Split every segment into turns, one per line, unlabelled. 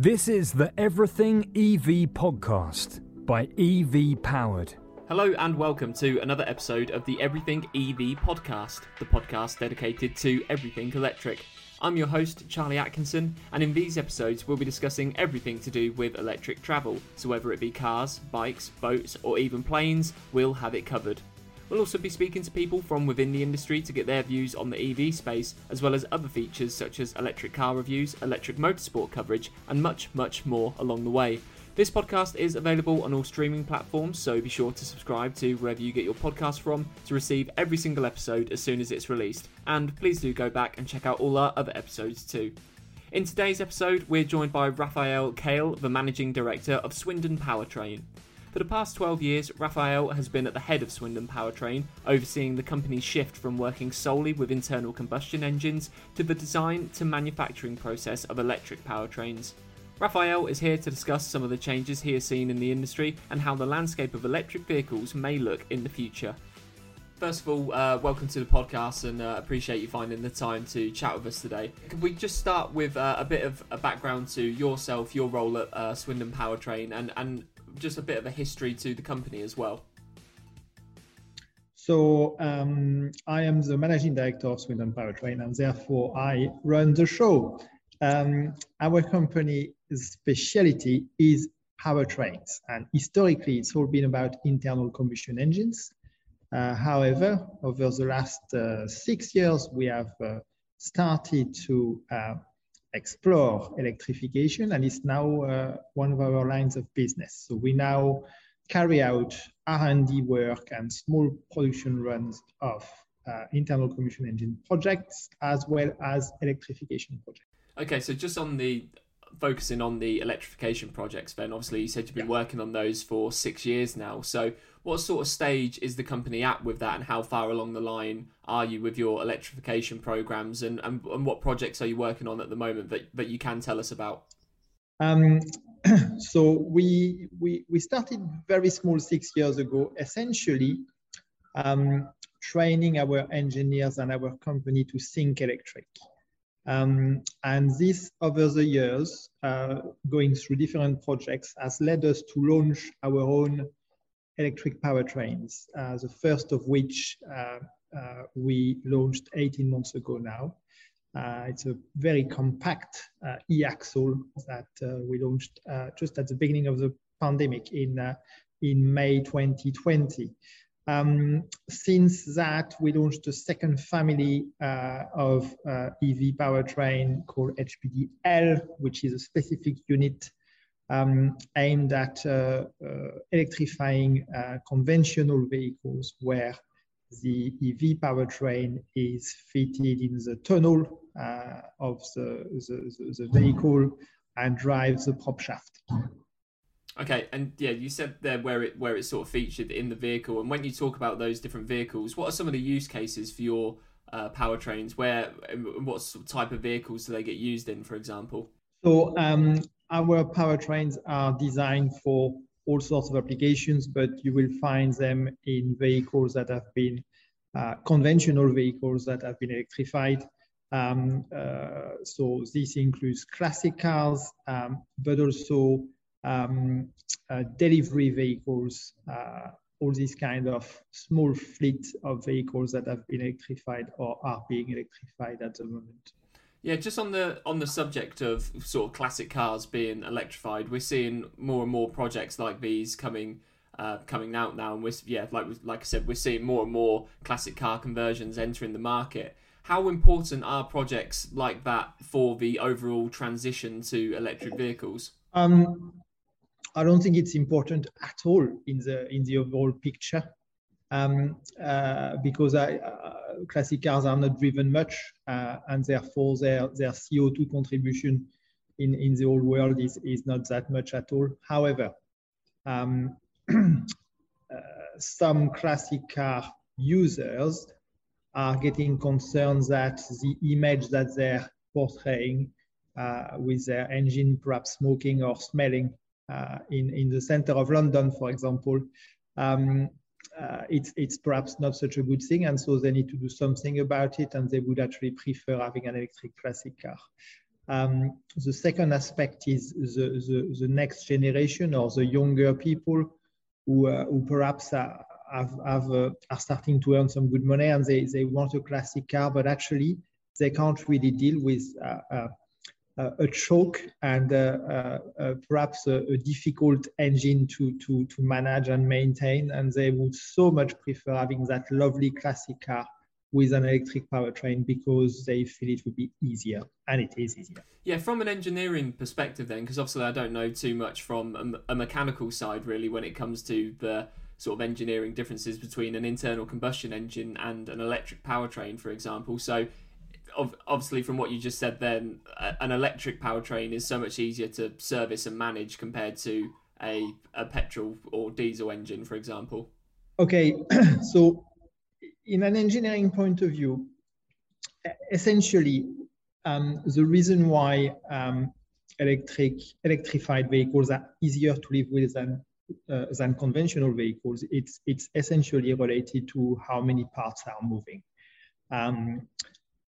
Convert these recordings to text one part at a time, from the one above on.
This is the Everything EV podcast by EV Powered.
Hello and welcome to another episode of the Everything EV podcast, the podcast dedicated to everything electric. I'm your host, Charlie Atkinson, and in these episodes, we'll be discussing everything to do with electric travel. So, whether it be cars, bikes, boats, or even planes, we'll have it covered. We'll also be speaking to people from within the industry to get their views on the EV space, as well as other features such as electric car reviews, electric motorsport coverage, and much, much more along the way. This podcast is available on all streaming platforms, so be sure to subscribe to wherever you get your podcast from to receive every single episode as soon as it's released. And please do go back and check out all our other episodes too. In today's episode, we're joined by Raphaël Caillé, the managing director of Swindon Powertrain. For the past 12 years, Raphaël has been at the head of Swindon Powertrain, overseeing the company's shift from working solely with internal combustion engines to the design to manufacturing process of electric powertrains. Raphaël is here to discuss some of the changes he has seen in the industry and how the landscape of electric vehicles may look in the future. First of all, uh, welcome to the podcast and uh, appreciate you finding the time to chat with us today. Could we just start with uh, a bit of a background to yourself, your role at uh, Swindon Powertrain, and, and just a bit of a history to the company as well.
So um, I am the managing director of Swindon Powertrain, and therefore I run the show. Um, our company's specialty is powertrains, and historically it's all been about internal combustion engines. Uh, however, over the last uh, six years, we have uh, started to uh, explore electrification and it's now uh, one of our lines of business. So we now carry out R&D work and small production runs of uh, internal combustion engine projects as well as electrification projects.
Okay, so just on the focusing on the electrification projects, then obviously you said you've been yeah. working on those for six years now. So what sort of stage is the company at with that, and how far along the line are you with your electrification programs, and, and, and what projects are you working on at the moment that, that you can tell us about?
Um, so we, we we started very small six years ago, essentially um, training our engineers and our company to think electric. Um, and this, over the years, uh, going through different projects, has led us to launch our own electric powertrains, uh, the first of which uh, uh we launched 18 months ago now. Uh, it's a very compact e-axle that we launched just at the beginning of the pandemic in, in May 2020. Um, since that, we launched a second family uh, of uh, EV powertrain called HPDL, which is a specific unit um, aimed at uh, uh electrifying uh, conventional vehicles where the EV powertrain is fitted in the tunnel uh, of the, the, the, vehicle and drives the prop shaft.
Okay, and yeah, you said there where it where it's sort of featured in the vehicle, and when you talk about those different vehicles, what are some of the use cases for your uh, powertrains? Where, what type of vehicles do they get used in, for example?
So um, our powertrains are designed for all sorts of applications, but you will find them in vehicles that have been uh, conventional vehicles that have been electrified. Um, uh, so this includes classic cars, um, but also um, uh, delivery vehicles, uh, all these kind of small fleet of vehicles that have been electrified or are being electrified at the moment.
Yeah, just on the on the subject of sort of classic cars being electrified, we're seeing more and more projects like these coming uh, coming out now, and we're yeah, like like I said, we're seeing more and more classic car conversions entering the market. How important are projects like that for the overall transition to electric vehicles?
Um, I don't think it's important at all in the in the overall picture um, uh, because I, uh, classic cars are not driven much uh, and therefore their their CO2 contribution in, in the whole world is, is not that much at all. However, um, uh, some classic car users are getting concerned that the image that they're portraying uh, with their engine perhaps smoking or smelling uh, in, in the center of London, for example, um, uh, it's, it's perhaps not such a good thing. And so they need to do something about it. And they would actually prefer having an electric classic car. Um, the second aspect is the, the, the, next generation or the younger people who, uh, who perhaps are, have, have uh, are starting to earn some good money and they, they want a classic car, but actually they can't really deal with uh, uh a choke and uh, uh, perhaps a, a, difficult engine to, to, to manage and maintain. And they would so much prefer having that lovely classic car with an electric powertrain because they feel it would be easier and it is easier.
Yeah, from an engineering perspective, then, because obviously I don't know too much from a, a, mechanical side really when it comes to the sort of engineering differences between an internal combustion engine and an electric powertrain, for example. So, obviously, from what you just said, then an electric powertrain is so much easier to service and manage compared to a, a petrol or diesel engine, for example.
Okay, so in an engineering point of view, essentially, um, the reason why um, electric electrified vehicles are easier to live with than uh, than conventional vehicles, it's it's essentially related to how many parts are moving. Um,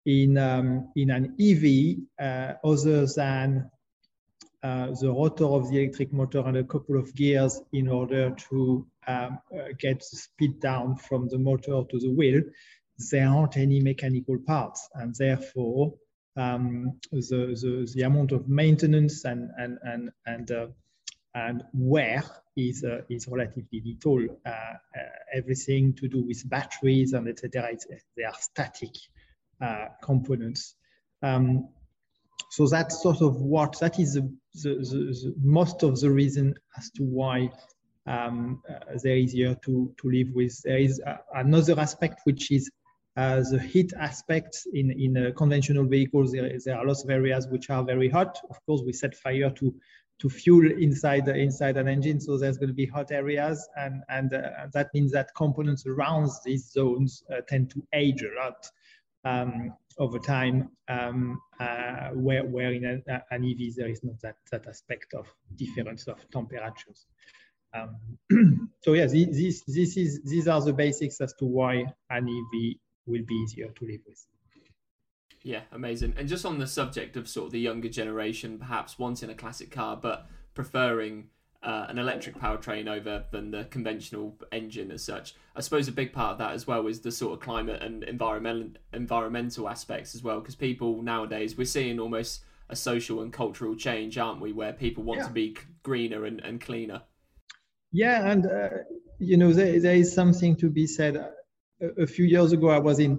in um, in an EV, uh, other than uh, the rotor of the electric motor and a couple of gears in order to um, uh, get the speed down from the motor to the wheel, there aren't any mechanical parts. And therefore, um, the, the, the amount of maintenance and, and, and, and, uh, and wear is, uh, is relatively little. Uh, uh, everything to do with batteries and etc. They are static components. Um, so that's sort of what that is the, the, the, most of the reason as to why um, uh, they're easier to, to live with. There is uh, another aspect which is uh, the heat aspect in, in uh, conventional vehicles. There, there, are lots of areas which are very hot. Of course, we set fire to, to fuel inside, the, inside an engine, so there's going to be hot areas, and, and uh, that means that components around these zones uh, tend to age a lot um, over time, um, uh, where, where in an, an EV there is not that, that aspect of difference of temperatures. Um, so yeah, this, this is, these are the basics as to why an EV will be easier to live with.
Yeah, amazing. And just on the subject of sort of the younger generation, perhaps wanting a classic car, but preferring uh, an electric powertrain over than the conventional engine as such. I suppose a big part of that as well is the sort of climate and environmental environmental aspects as well, because people nowadays we're seeing almost a social and cultural change, aren't we, where people want yeah. to be greener and, and cleaner.
Yeah, and uh, you know there, there is something to be said. A, a few years ago, I was in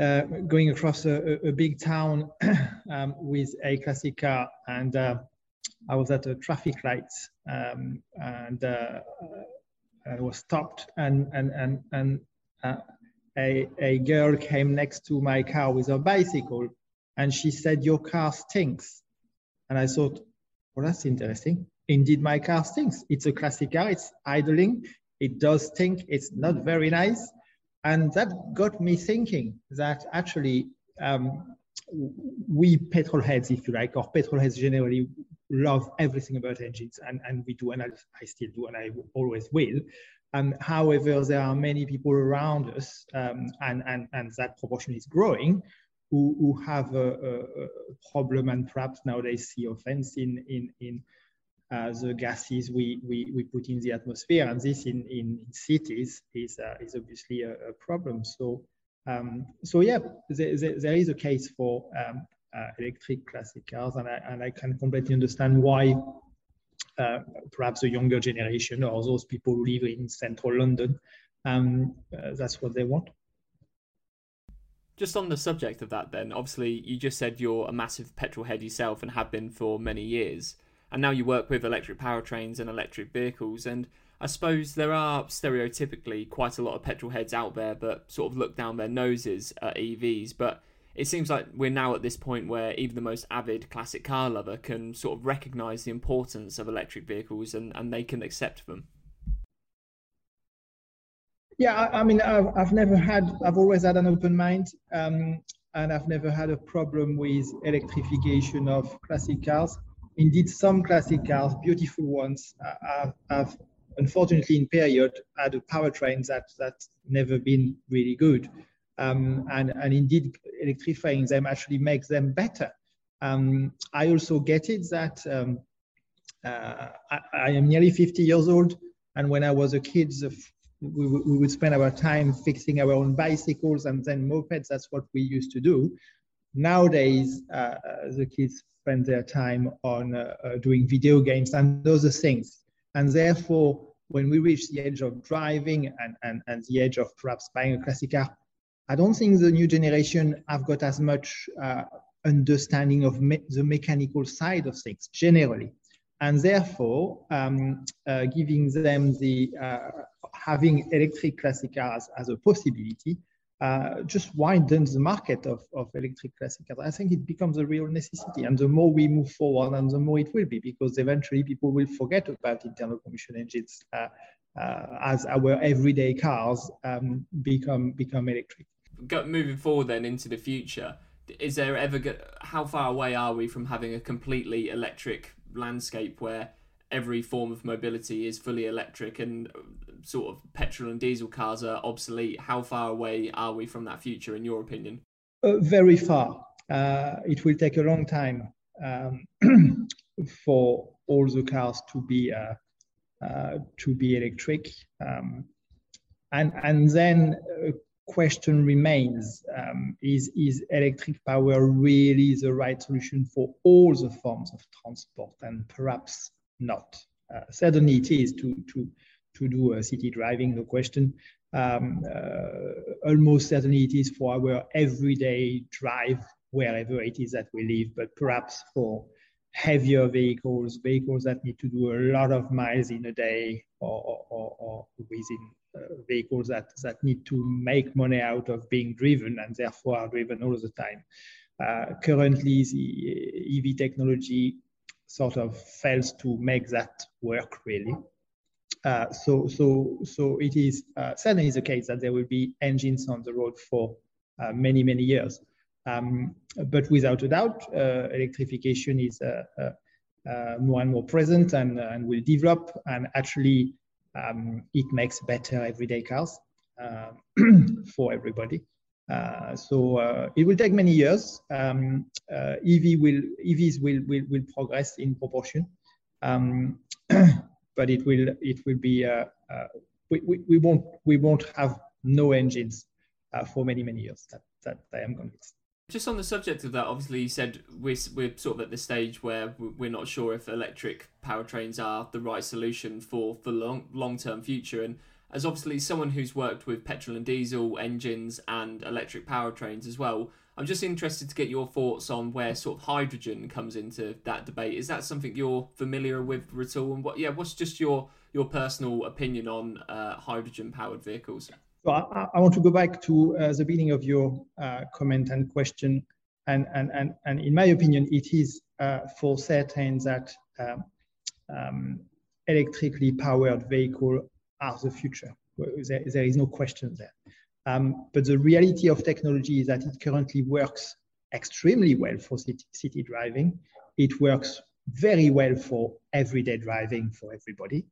uh, going across a, a big town um, with a classic car, and uh, I was at a traffic light, um, and uh, I was stopped, and and and and uh, a a girl came next to my car with a bicycle, and she said, "Your car stinks," and I thought, "Well, that's interesting." indeed my car stinks. It's a classic car, it's idling, it does stink, it's not very nice. And that got me thinking that actually um, we petrol heads, if you like, or petrol heads generally love everything about engines, and, and we do, and I, I still do, and I always will. Um, however, there are many people around us, um, and, and, and that proportion is growing, who, who have a, a, a problem and perhaps nowadays see offense in, in, in uh, the gases we, we, we put in the atmosphere. And this in, in cities is, uh, is obviously a, a problem. So, um, so yeah, there, there, there is a case for um, electric classic cars, and I, and I can completely understand why uh, perhaps the younger generation or those people who live in central London, um, uh, that's what they want.
Just on the subject of that, then, obviously, you just said you're a massive petrol head yourself and have been for many years and now you work with electric powertrains and electric vehicles and I suppose there are stereotypically quite a lot of petrol heads out there that sort of look down their noses at EVs, but it seems like we're now at this point where even the most avid classic car lover can sort of recognize the importance of electric vehicles and, and they can accept them.
Yeah, I, I mean, I've, I've never had, I've always had an open mind, um, and I've never had a problem with electrification of classic cars indeed some classic cars, beautiful ones, uh, have, have unfortunately in period had a powertrain that that's never been really good. Um, and, and indeed electrifying them actually makes them better. Um, I also get it that um, uh, I, I, am nearly 50 years old, and when I was a kid, we, we, would spend our time fixing our own bicycles and then mopeds. That's what we used to do. Nowadays, uh, the kids spend their time on uh, uh, doing video games and other things. And therefore, when we reach the age of driving and, and, and the age of perhaps buying a classic car, I don't think the new generation have got as much uh, understanding of me the mechanical side of things generally. And therefore, um, uh, giving them the uh, having electric classic cars as a possibility uh, just widens the market of, of electric classic cars. I think it becomes a real necessity. And the more we move forward, and the more it will be, because eventually people will forget about internal combustion engines uh, uh, as our everyday cars um, become become electric.
Moving forward then into the future, is there ever how far away are we from having a completely electric landscape where every form of mobility is fully electric and uh, sort of petrol and diesel cars are obsolete. How far away are we from that future, in your opinion?
Uh, very far. Uh, it will take a long time um, for all the cars to be uh, uh to be electric, um, and and then a question remains: um, Is is electric power really the right solution for all the forms of transport? And perhaps not. Uh, certainly it is to, to, to do a city driving, no question. Um, uh, almost certainly it is for our everyday drive wherever it is that we live, but perhaps for heavier vehicles, vehicles that need to do a lot of miles in a day, or, or, or within vehicles that, that need to make money out of being driven and therefore are driven all the time. Uh, currently, the EV technology sort of fails to make that work really. Uh, so, so, so it is uh, certainly the case that there will be engines on the road for uh, many, many years. Um, but without a doubt, uh, electrification is uh, more and more present and, and will develop. And actually, um, it makes better everyday cars for everybody. Uh, so uh, it will take many years. Um, uh, EV will EVs will, will will progress in proportion, um, but it will it will be uh, uh, we, we, we won't we won't have no engines for many many years. That that I am convinced.
Just on the subject of that, obviously you said we're we're sort of at the stage where we're not sure if electric powertrains are the right solution for the long long term future and as obviously someone who's worked with petrol and diesel engines and electric powertrains as well, I'm just interested to get your thoughts on where sort of hydrogen comes into that debate. Is that something you're familiar with, Ratul? And what, yeah, what's just your your personal opinion on uh, hydrogen powered vehicles?
So I, I, want to go back to uh, the beginning of your uh, comment and question, and and and and in my opinion, it is uh, for certain that um, um, electrically powered vehicle are the future. There, there is no question there. Um, but the reality of technology is that it currently works extremely well for city, city driving. It works very well for everyday driving for everybody,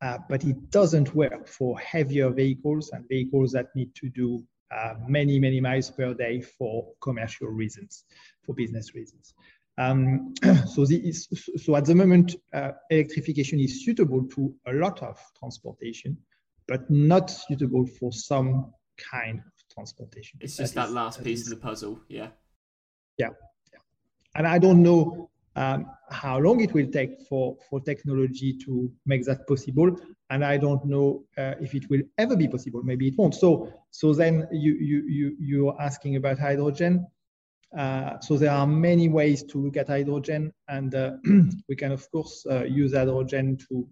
uh, but it doesn't work for heavier vehicles and vehicles that need to do uh, many, many miles per day for commercial reasons, for business reasons. Um, so, the, so at the moment, uh, electrification is suitable to a lot of transportation, but not suitable for some kind of transportation.
It's just that, that is, last piece of the puzzle, yeah.
Yeah, yeah. and I don't know um, how long it will take for for technology to make that possible, and I don't know uh, if it will ever be possible. Maybe it won't. So, so then you you you you're asking about hydrogen. Uh, so there are many ways to look at hydrogen, and uh, we can of course uh, use hydrogen to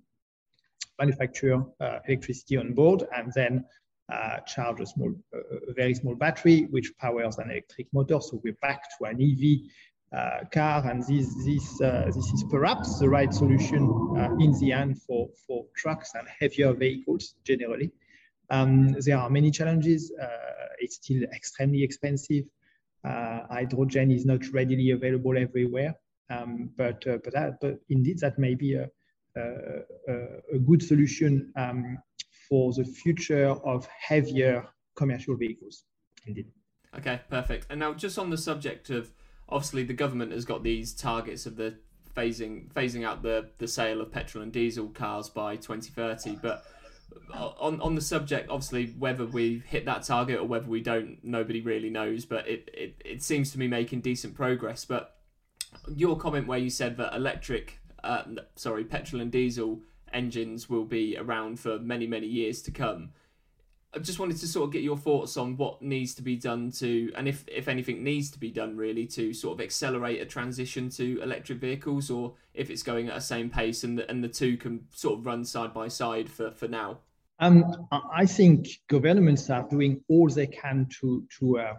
manufacture uh, electricity on board and then uh, charge a small, a very small battery which powers an electric motor. So we're back to an EV uh, car, and this this uh, this is perhaps the right solution uh, in the end for for trucks and heavier vehicles generally. Um, there are many challenges. it's still extremely expensive. Uh, hydrogen is not readily available everywhere. Um, but uh, but, that, but indeed that may be a, a, a good solution um, for the future of heavier commercial vehicles. Indeed.
Okay, perfect. And now, just on the subject of obviously the government has got these targets of the phasing phasing out the the sale of petrol and diesel cars by 2030, but on on the subject, obviously, whether we hit that target or whether we don't, nobody really knows. But it, it, it seems to be making decent progress. But your comment where you said that electric, uh, sorry, petrol and diesel engines will be around for many many years to come. I just wanted to sort of get your thoughts on what needs to be done to, and if if anything needs to be done really to sort of accelerate a transition to electric vehicles, or if it's going at a same pace and the, and the two can sort of run side by side for for now.
Um, I think governments are doing all they can to to uh,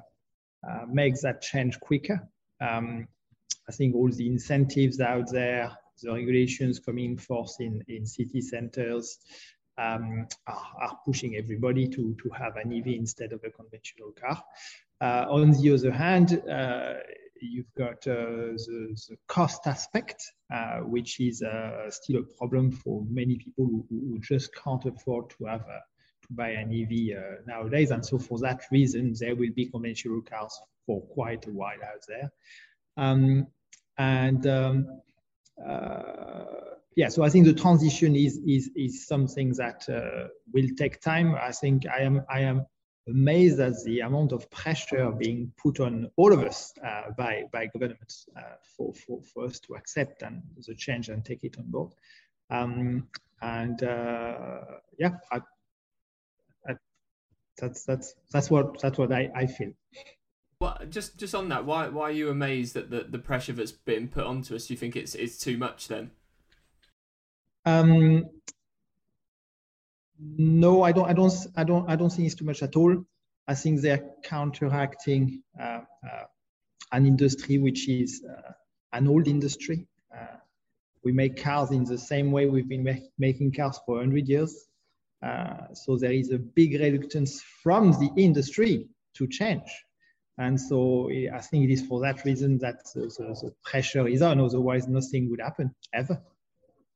uh, make that change quicker. Um, I think all the incentives out there, the regulations coming forth in in city centers, um, are, are, pushing everybody to, to have an EV instead of a conventional car. Uh, on the other hand, uh, you've got uh, the, the, cost aspect, uh, which is uh, still a problem for many people who, who, just can't afford to have to buy an EV uh, nowadays. And so for that reason, there will be conventional cars for quite a while out there. Um, and um, yeah, so I think the transition is is is something that uh, will take time. I think I am I am amazed at the amount of pressure being put on all of us uh, by by governments uh, for, for for us to accept and the change and take it on board. Um, and uh, yeah, I, I, that's that's that's what that's what I, I feel.
Well, just just on that, why why are you amazed at the, the pressure that's been put onto us? Do you think it's it's too much then?
Um, no, I don't. I don't. I don't. I don't think it's too much at all. I think they're counteracting uh, uh, an industry which is uh, an old industry. Uh, we make cars in the same way we've been make, making cars for 100 years. Uh, so there is a big reluctance from the industry to change. And so I think it is for that reason that the, the, the pressure is on. Otherwise, nothing would happen ever.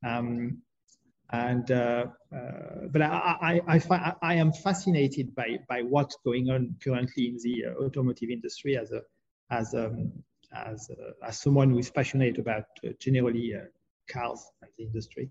Um, and uh, uh, but I, I, I, I, am fascinated by, by what's going on currently in the automotive industry as a as um, as uh, as someone who is passionate about uh, generally uh, cars and the industry.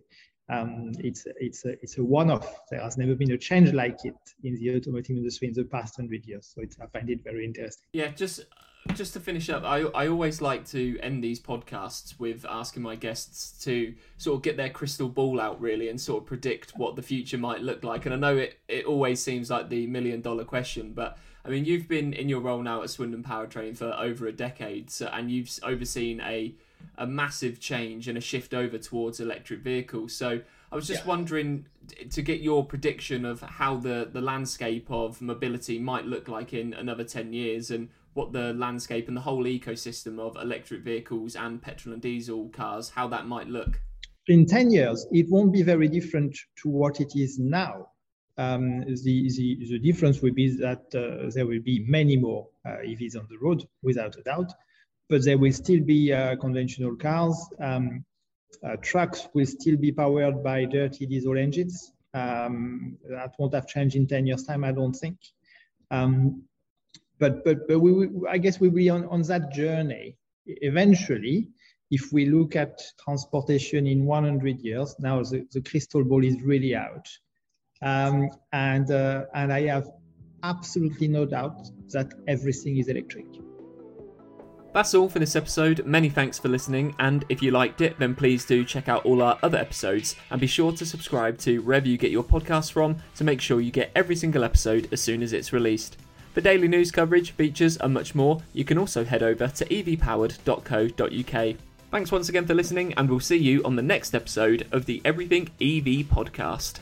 Um, it's it's a, it's a one-off. There has never been a change like it in the automotive industry in the past hundred years. So I find it very interesting.
Yeah, just just to finish up, I, I always like to end these podcasts with asking my guests to sort of get their crystal ball out, really, and sort of predict what the future might look like. And I know it, it always seems like the million dollar question, but I mean, you've been in your role now at Swindon Powertrain for over a decade, so, and you've overseen a, a massive change and a shift over towards electric vehicles. So I was just yeah. wondering to get your prediction of how the, the landscape of mobility might look like in another 10 years and what the landscape and the whole ecosystem of electric vehicles and petrol and diesel cars, how that might look?
In 10 years, it won't be very different to what it is now. Um, the, the, the difference will be that uh, there will be many more uh, EVs on the road, without a doubt, but there will still be uh, conventional cars. Um, uh, trucks will still be powered by dirty diesel engines. Um, that won't have changed in 10 years' time, I don't think. Um, but but but we, we, I guess we'll be on, on that journey eventually. If we look at transportation in 100 years, now the, the crystal ball is really out, um, and uh, and I have absolutely no doubt that everything is electric.
That's all for this episode. Many thanks for listening, and if you liked it, then please do check out all our other episodes and be sure to subscribe to wherever you get your podcasts from to make sure you get every single episode as soon as it's released. For daily news coverage, features, and much more, you can also head over to evpowered.co.uk. Thanks once again for listening, and we'll see you on the next episode of the Everything EV podcast.